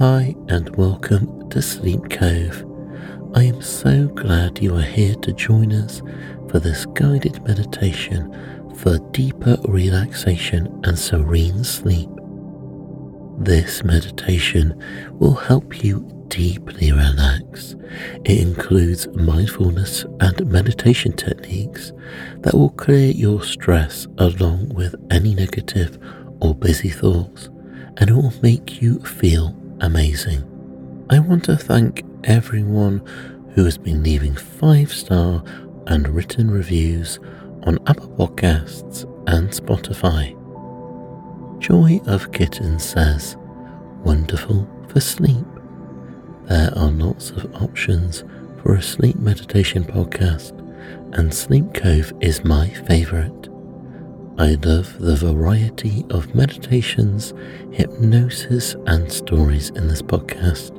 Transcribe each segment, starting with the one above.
Hi, and welcome to Sleep Cove. I am so glad you are here to join us for this guided meditation for deeper relaxation and serene sleep. This meditation will help you deeply relax. It includes mindfulness and meditation techniques that will clear your stress along with any negative or busy thoughts, and it will make you feel amazing. I want to thank everyone who has been leaving five star and written reviews on Apple Podcasts and Spotify. Joy of Kittens says, Wonderful for sleep. There are lots of options for a sleep meditation podcast, and Sleep Cove is my favourite. I love the variety of meditations, hypnosis, and stories in this podcast.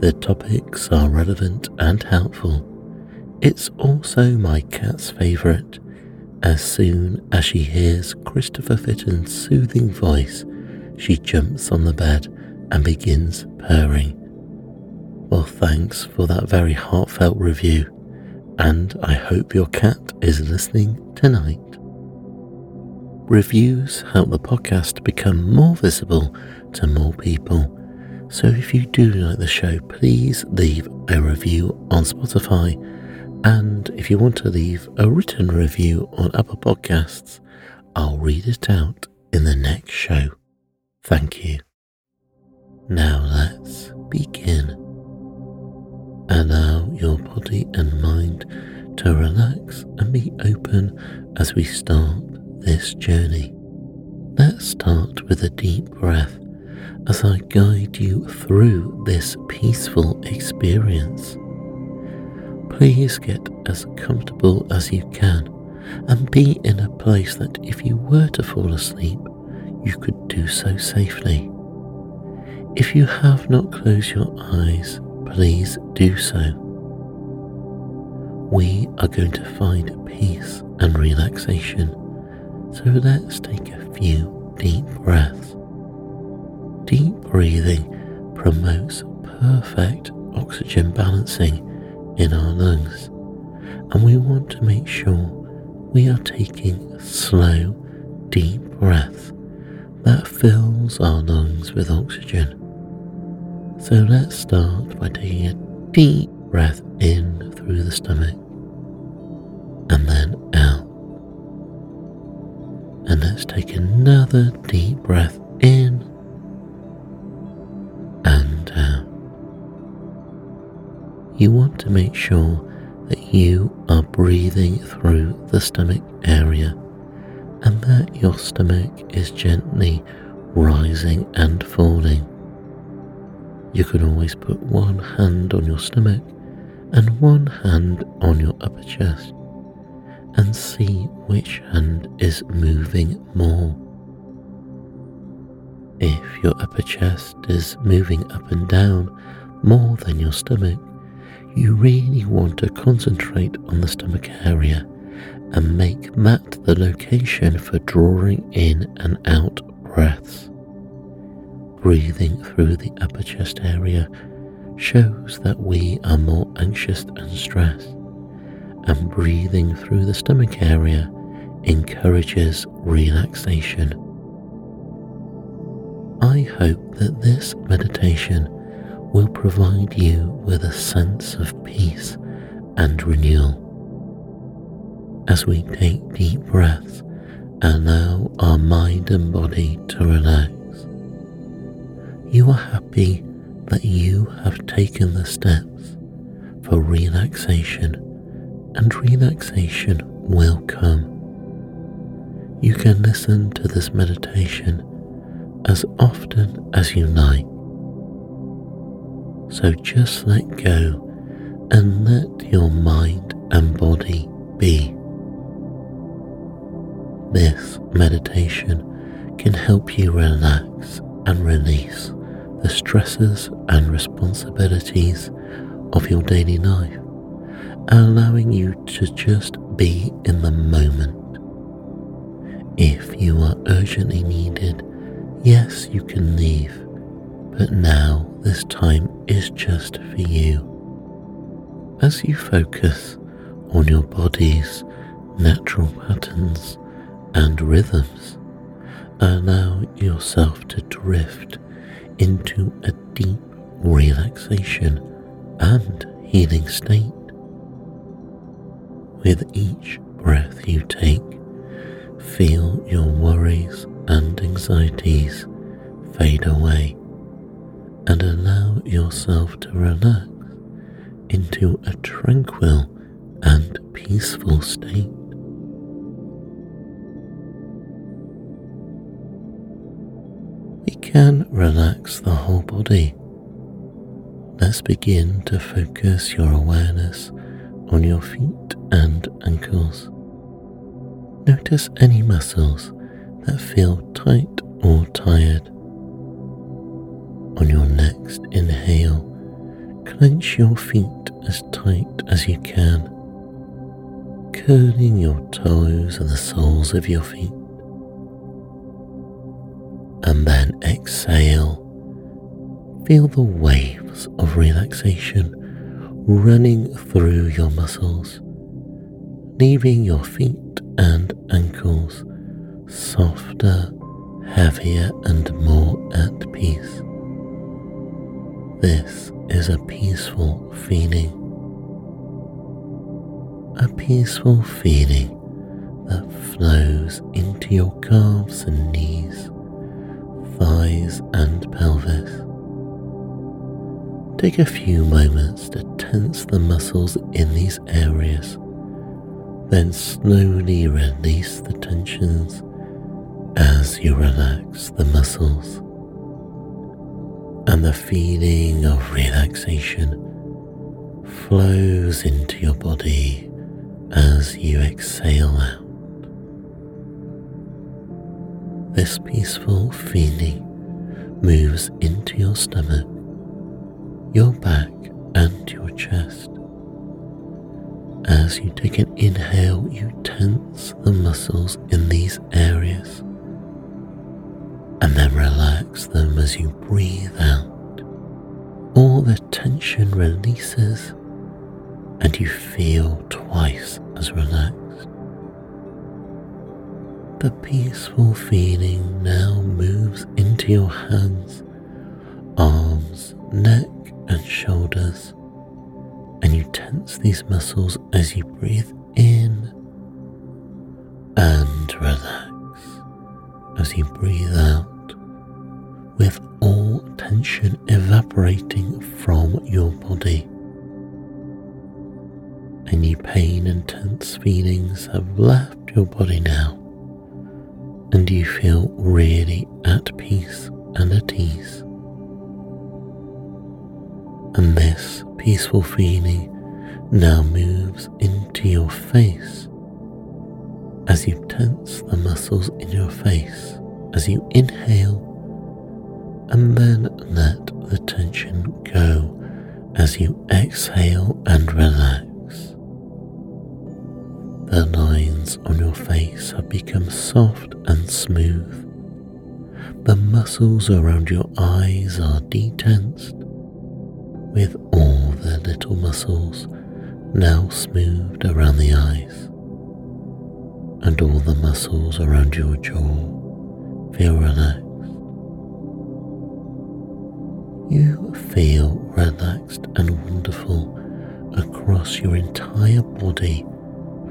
The topics are relevant and helpful. It's also my cat's favourite. As soon as she hears Christopher Tritton's soothing voice, she jumps on the bed and begins purring. Well, thanks for that very heartfelt review, and I hope your cat is listening tonight. Reviews help the podcast become more visible to more people. So if you do like the show, please leave a review on Spotify. And if you want to leave a written review on Apple Podcasts, I'll read it out in the next show. Thank you. Now let's begin. Allow your body and mind to relax and be open as we start this journey. Let's start with a deep breath as I guide you through this peaceful experience. Please get as comfortable as you can and be in a place that if you were to fall asleep, you could do so safely. If you have not closed your eyes, please do so. We are going to find peace and relaxation, so let's take a few deep breaths. Deep breathing promotes perfect oxygen balancing in our lungs, and we want to make sure we are taking slow, deep breaths that fills our lungs with oxygen. So let's start by taking a deep breath in through the stomach and then. And let's take another deep breath in and out. You want to make sure that you are breathing through the stomach area and that your stomach is gently rising and falling. You can always put one hand on your stomach and one hand on your upper chest and see which hand is moving more. If your upper chest is moving up and down more than your stomach, you really want to concentrate on the stomach area and make that the location for drawing in and out breaths. Breathing through the upper chest area shows that we are more anxious and stressed, and breathing through the stomach area encourages relaxation. I hope that this meditation will provide you with a sense of peace and renewal. As we take deep breaths, allow our mind and body to relax. You are happy that you have taken the steps for relaxation, and relaxation will come. You can listen to this meditation as often as you like. So just let go and let your mind and body be. This meditation can help you relax and release the stresses and responsibilities of your daily life, allowing you to just be in the moment. If you are urgently needed, yes, you can leave, But now this time is just for you. As you focus on your body's natural patterns and rhythms, allow yourself to drift into a deep relaxation and healing state. With each breath you take, feel your worries and anxieties fade away and allow yourself to relax into a tranquil and peaceful state. We can relax the whole body. Let's begin to focus your awareness on your feet and ankles. Notice any muscles that feel tight or tired. On your next inhale, clench your feet as tight as you can, curling your toes and the soles of your feet. And then exhale. Feel the waves of relaxation running through your muscles, leaving your feet and ankles softer, heavier, and more at peace. This is a peaceful feeling. A peaceful feeling that flows into your calves and knees, thighs, and pelvis. Take a few moments to tense the muscles in these areas, then slowly release the tensions as you relax the muscles. And the feeling of relaxation flows into your body as you exhale out. This peaceful feeling moves into your stomach your back and your chest. As you take an inhale, you tense the muscles in these areas and then relax them as you breathe out. All the tension releases and you feel twice as relaxed. The peaceful feeling now moves into your hands, arms, neck, and shoulders, and you tense these muscles as you breathe in and relax as you breathe out, with all tension evaporating from your body. Any pain and tense feelings have left your body now, and you feel really at peace and at ease and this peaceful feeling now moves into your face as you tense the muscles in your face as you inhale and then let the tension go as you exhale and relax. The lines on your face have become soft and smooth. The muscles around your eyes are detensed with all the little muscles now smoothed around the eyes, and all the muscles around your jaw feel relaxed. You feel relaxed and wonderful across your entire body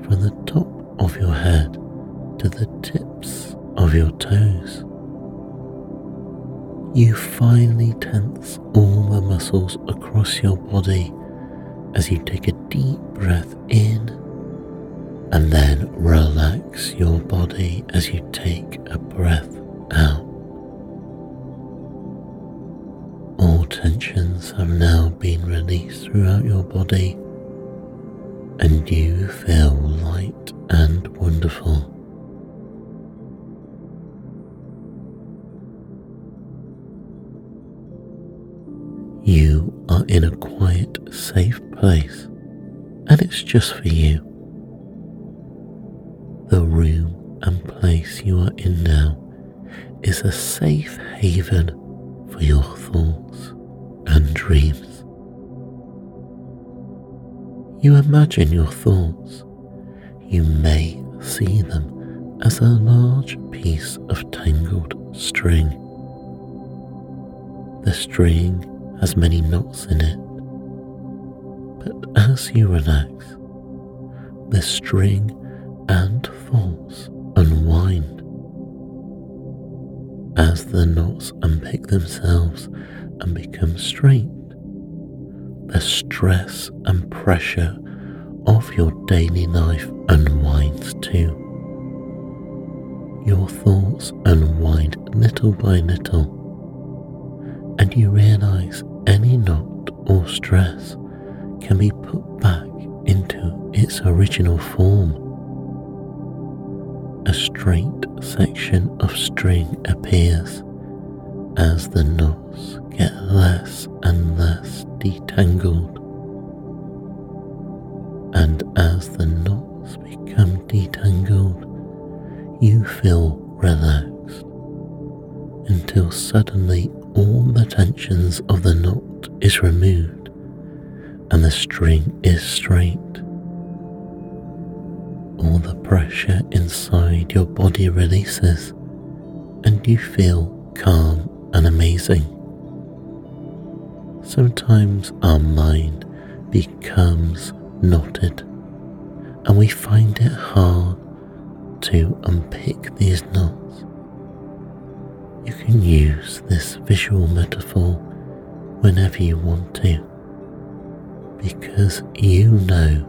from the top of your head to the tips of your toes you finally tense all the muscles across your body as you take a deep breath in and then relax your body as you take a breath out. All tensions have now been released throughout your body and you feel light and wonderful. You are in a quiet, safe place, and it's just for you. The room and place you are in now is a safe haven for your thoughts and dreams. You imagine your thoughts. You may see them as a large piece of tangled string. The string has many knots in it, but as you relax, the string and thoughts unwind. As the knots unpick themselves and become straight, the stress and pressure of your daily life unwinds too. Your thoughts unwind little by little, and you realize any knot or stress can be put back into its original form. A straight section of string appears as the knots get less and less detangled. And as the knots become detangled, you feel relaxed until suddenly all the tensions of the knot is removed and the string is straight. All the pressure inside your body releases and you feel calm and amazing. Sometimes our mind becomes knotted and we find it hard to unpick these knots. You can use this visual metaphor whenever you want to because you know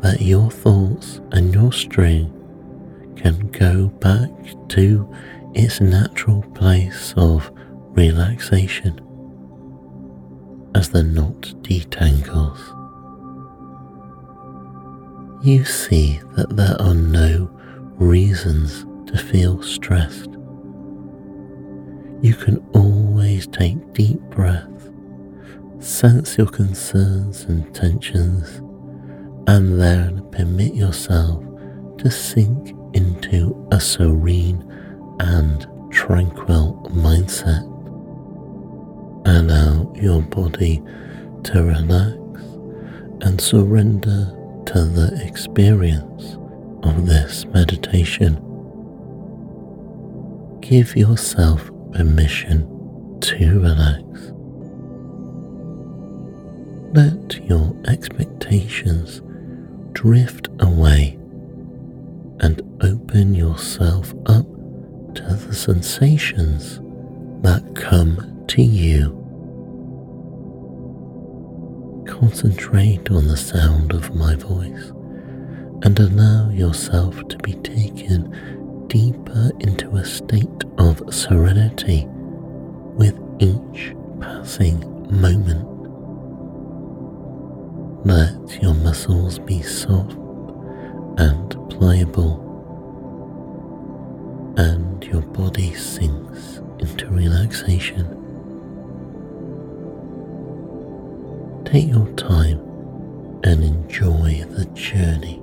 that your thoughts and your string can go back to its natural place of relaxation as the knot detangles. You see that there are no reasons to feel stressed. You can always take deep breaths, sense your concerns and tensions, and then permit yourself to sink into a serene and tranquil mindset. Allow your body to relax and surrender to the experience of this meditation. Give yourself permission to relax. Let your expectations drift away and open yourself up to the sensations that come to you. Concentrate on the sound of my voice and allow yourself to be taken deeper into a state of serenity with each passing moment. Let your muscles be soft and pliable and your body sinks into relaxation. Take your time and enjoy the journey.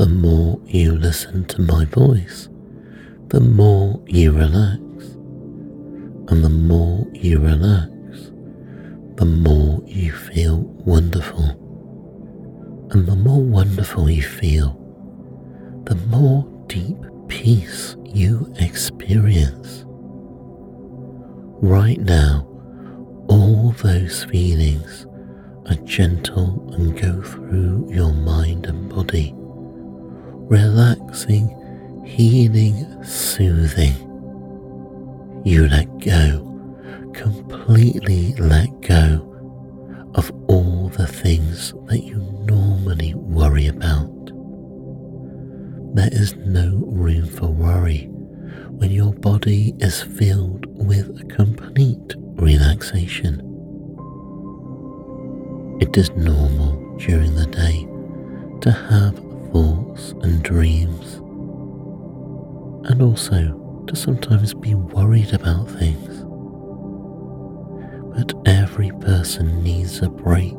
The more you listen to my voice, the more you relax. And the more you relax, the more you feel wonderful. And the more wonderful you feel, the more deep peace you experience. Right now, all those feelings are gentle and go through your mind and body, relaxing, healing, soothing. You let go completely let go of all the things that you normally worry about. There is no room for worry when your body is filled with complete relaxation. It is normal during the day to have thoughts and dreams, and also to sometimes be worried about things but every person needs a break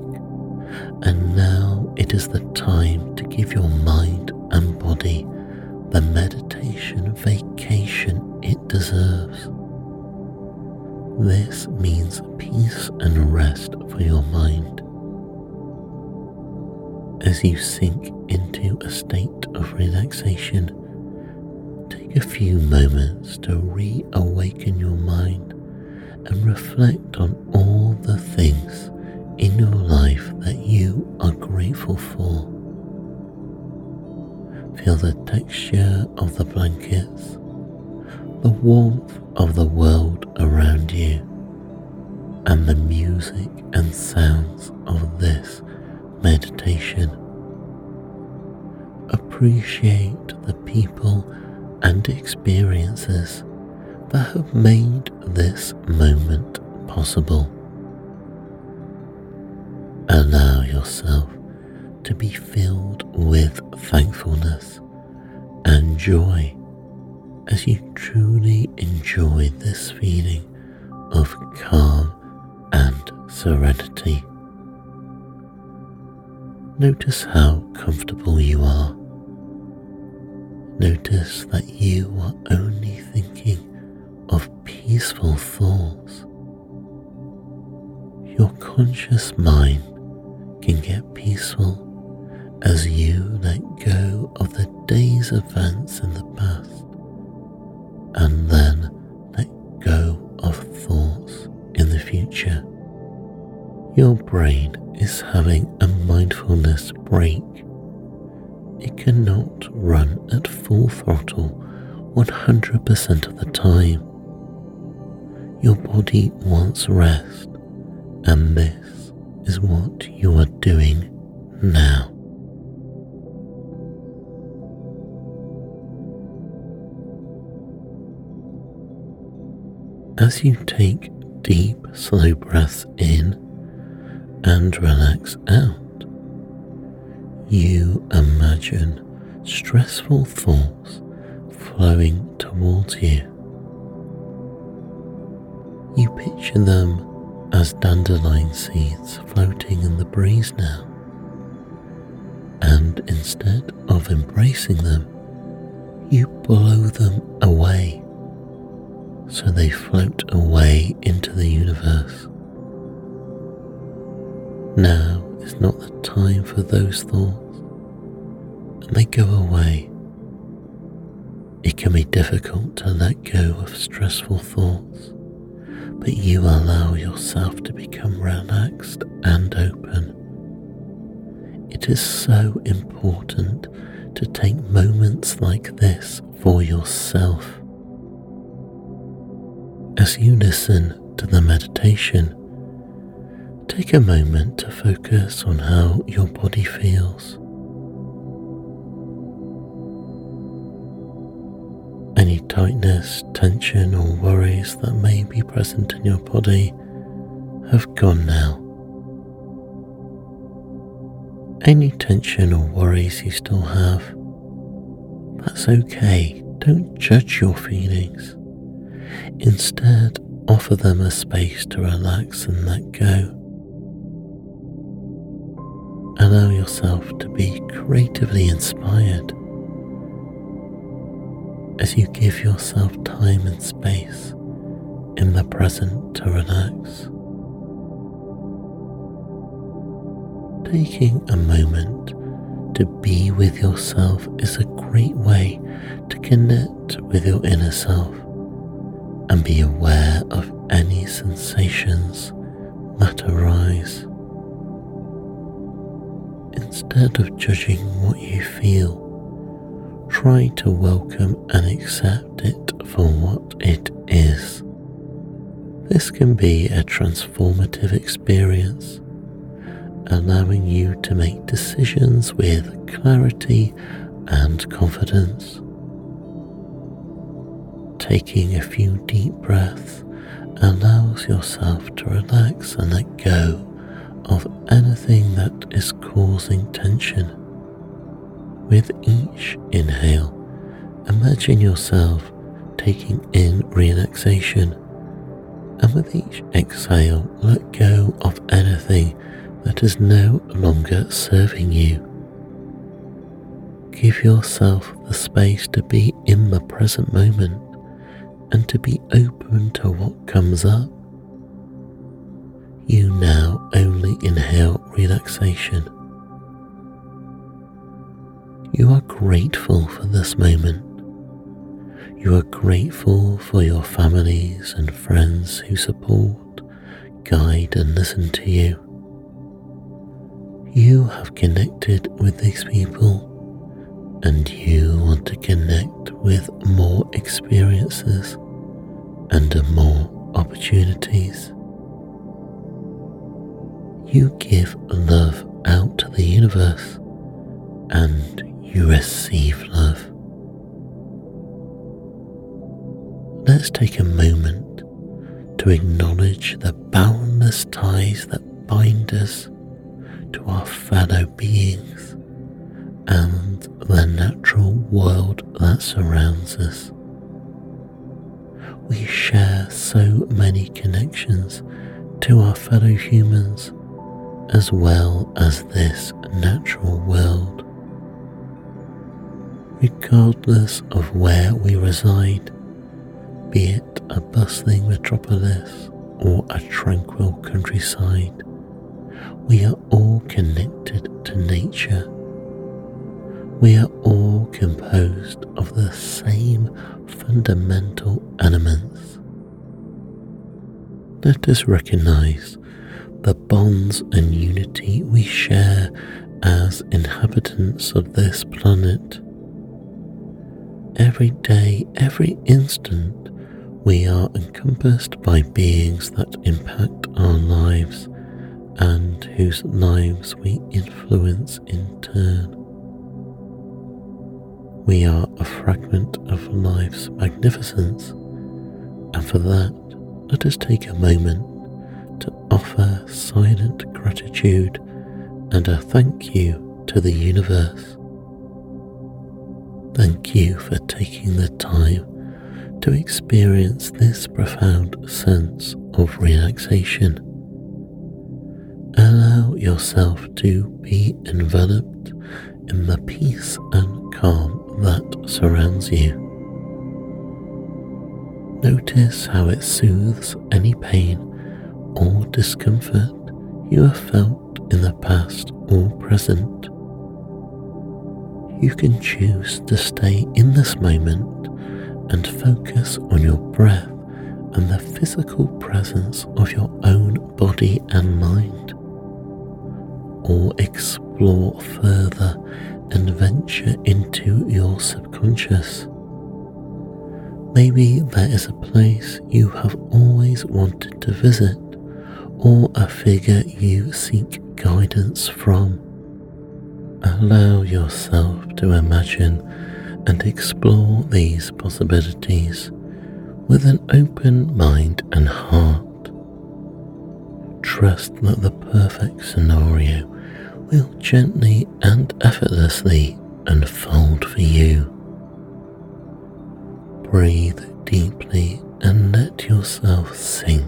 And now it is the time to give your mind and body the meditation vacation it deserves. This means peace and rest for your mind. As you sink into a state of relaxation, take a few moments to reawaken your mind and reflect on all the things in your life that you are grateful for. Feel the texture of the blankets, the warmth of the world around you, and the music and sounds of this meditation. Appreciate the people and experiences that have made this moment possible. Allow yourself to be filled with thankfulness and joy as you truly enjoy this feeling of calm and serenity. Notice how comfortable you are. Notice that you are only thinking of peaceful thoughts. Your conscious mind can get peaceful as you let go of the day's events in the past and then let go of thoughts in the future. Your brain is having a mindfulness break. It cannot run at full throttle 100% of the time. Your body wants rest, and this is what you are doing now. As you take deep, slow breaths in and relax out, you imagine stressful thoughts flowing towards you. You picture them as dandelion seeds floating in the breeze now. And instead of embracing them, you blow them away so they float away into the universe. Now is not the time for those thoughts, and they go away. It can be difficult to let go of stressful thoughts, but you allow yourself to become relaxed and open. It is so important to take moments like this for yourself as you listen to the meditation, take a moment to focus on how your body feels. Any tightness, tension, or worries that may be present in your body have gone now. Any tension or worries you still have, that's okay. Don't judge your feelings. Instead, offer them a space to relax and let go. Allow yourself to be creatively inspired as you give yourself time and space in the present to relax. Taking a moment to be with yourself is a great way to connect with your inner self and be aware of any sensations that arise. Instead of judging what you feel, try to welcome and accept it for what it is. This can be a transformative experience, allowing you to make decisions with clarity and confidence. Taking a few deep breaths allows yourself to relax and let go of anything that is causing tension. With each inhale, imagine yourself taking in relaxation, and with each exhale, let go of anything that is no longer serving you. Give yourself the space to be in the present moment and to be open to what comes up. You now only inhale relaxation. You are grateful for this moment. You are grateful for your families and friends who support, guide, and listen to you. You have connected with these people and you want to connect with more experiences and more opportunities. You give love out to the universe and you receive love. Let's take a moment to acknowledge the boundless ties that bind us to our fellow beings and the natural world that surrounds us. We share so many connections to our fellow humans as well as this natural world. Regardless of where we reside, be it a bustling metropolis or a tranquil countryside, we are all connected to nature. We are all composed of the same fundamental elements. Let us recognize the bonds and unity we share as inhabitants of this planet. Every day, every instant, we are encompassed by beings that impact our lives and whose lives we influence in turn. We are a fragment of life's magnificence, and for that, let us take a moment to offer silent gratitude and a thank you to the universe. Thank you for taking the time to experience this profound sense of relaxation. Allow yourself to be enveloped in the peace and calm that surrounds you. Notice how it soothes any pain or discomfort you have felt in the past or present. You can choose to stay in this moment and focus on your breath and the physical presence of your own body and mind, or explore further and venture into your subconscious. Maybe there is a place you have always wanted to visit, or a figure you seek guidance from. Allow yourself to imagine and explore these possibilities with an open mind and heart. Trust that the perfect scenario will gently and effortlessly unfold for you. Breathe deeply and let yourself sink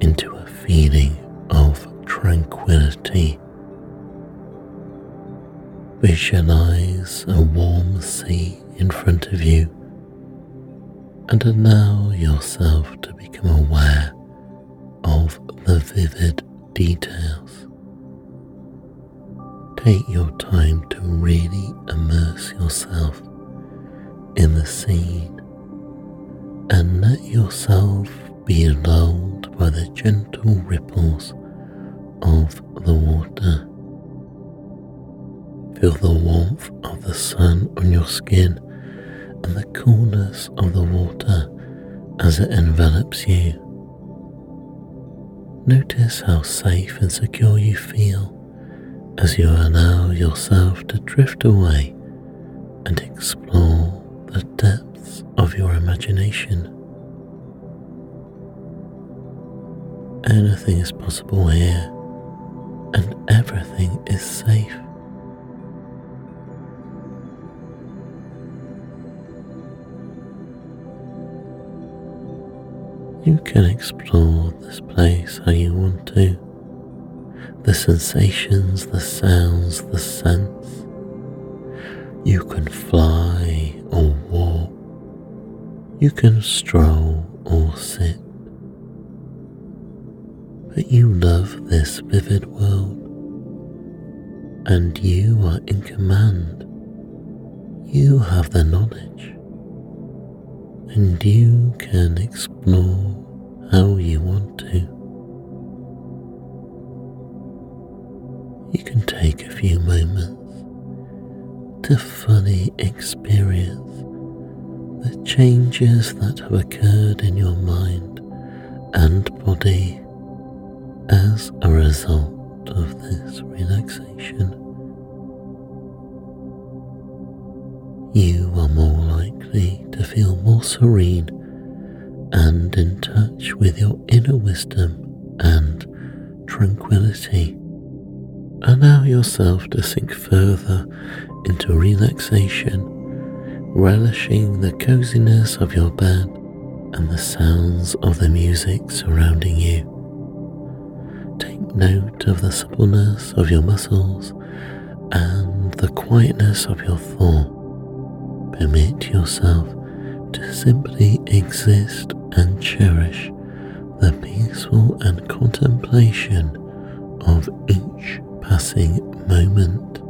into a feeling of tranquility. Visualize a warm sea in front of you and allow yourself to become aware of the vivid details. Take your time to really immerse yourself in the scene and let yourself be lulled by the gentle ripples of the water. Feel the warmth of the sun on your skin and the coolness of the water as it envelops you. Notice how safe and secure you feel as you allow yourself to drift away and explore the depths of your imagination. Anything is possible here, and everything is safe. You can explore this place how you want to, the sensations, the sounds, the scents. You can fly or walk. You can stroll or sit. But you love this vivid world, and you are in command. You have the knowledge, and you can explore how you want to. You can take a few moments to fully experience the changes that have occurred in your mind and body as a result of this relaxation. You are more likely to feel more serene and in touch with your inner wisdom and tranquility. Allow yourself to sink further into relaxation, relishing the coziness of your bed and the sounds of the music surrounding you. Note of the suppleness of your muscles and the quietness of your thought. Permit yourself to simply exist and cherish the peaceful and contemplation of each passing moment.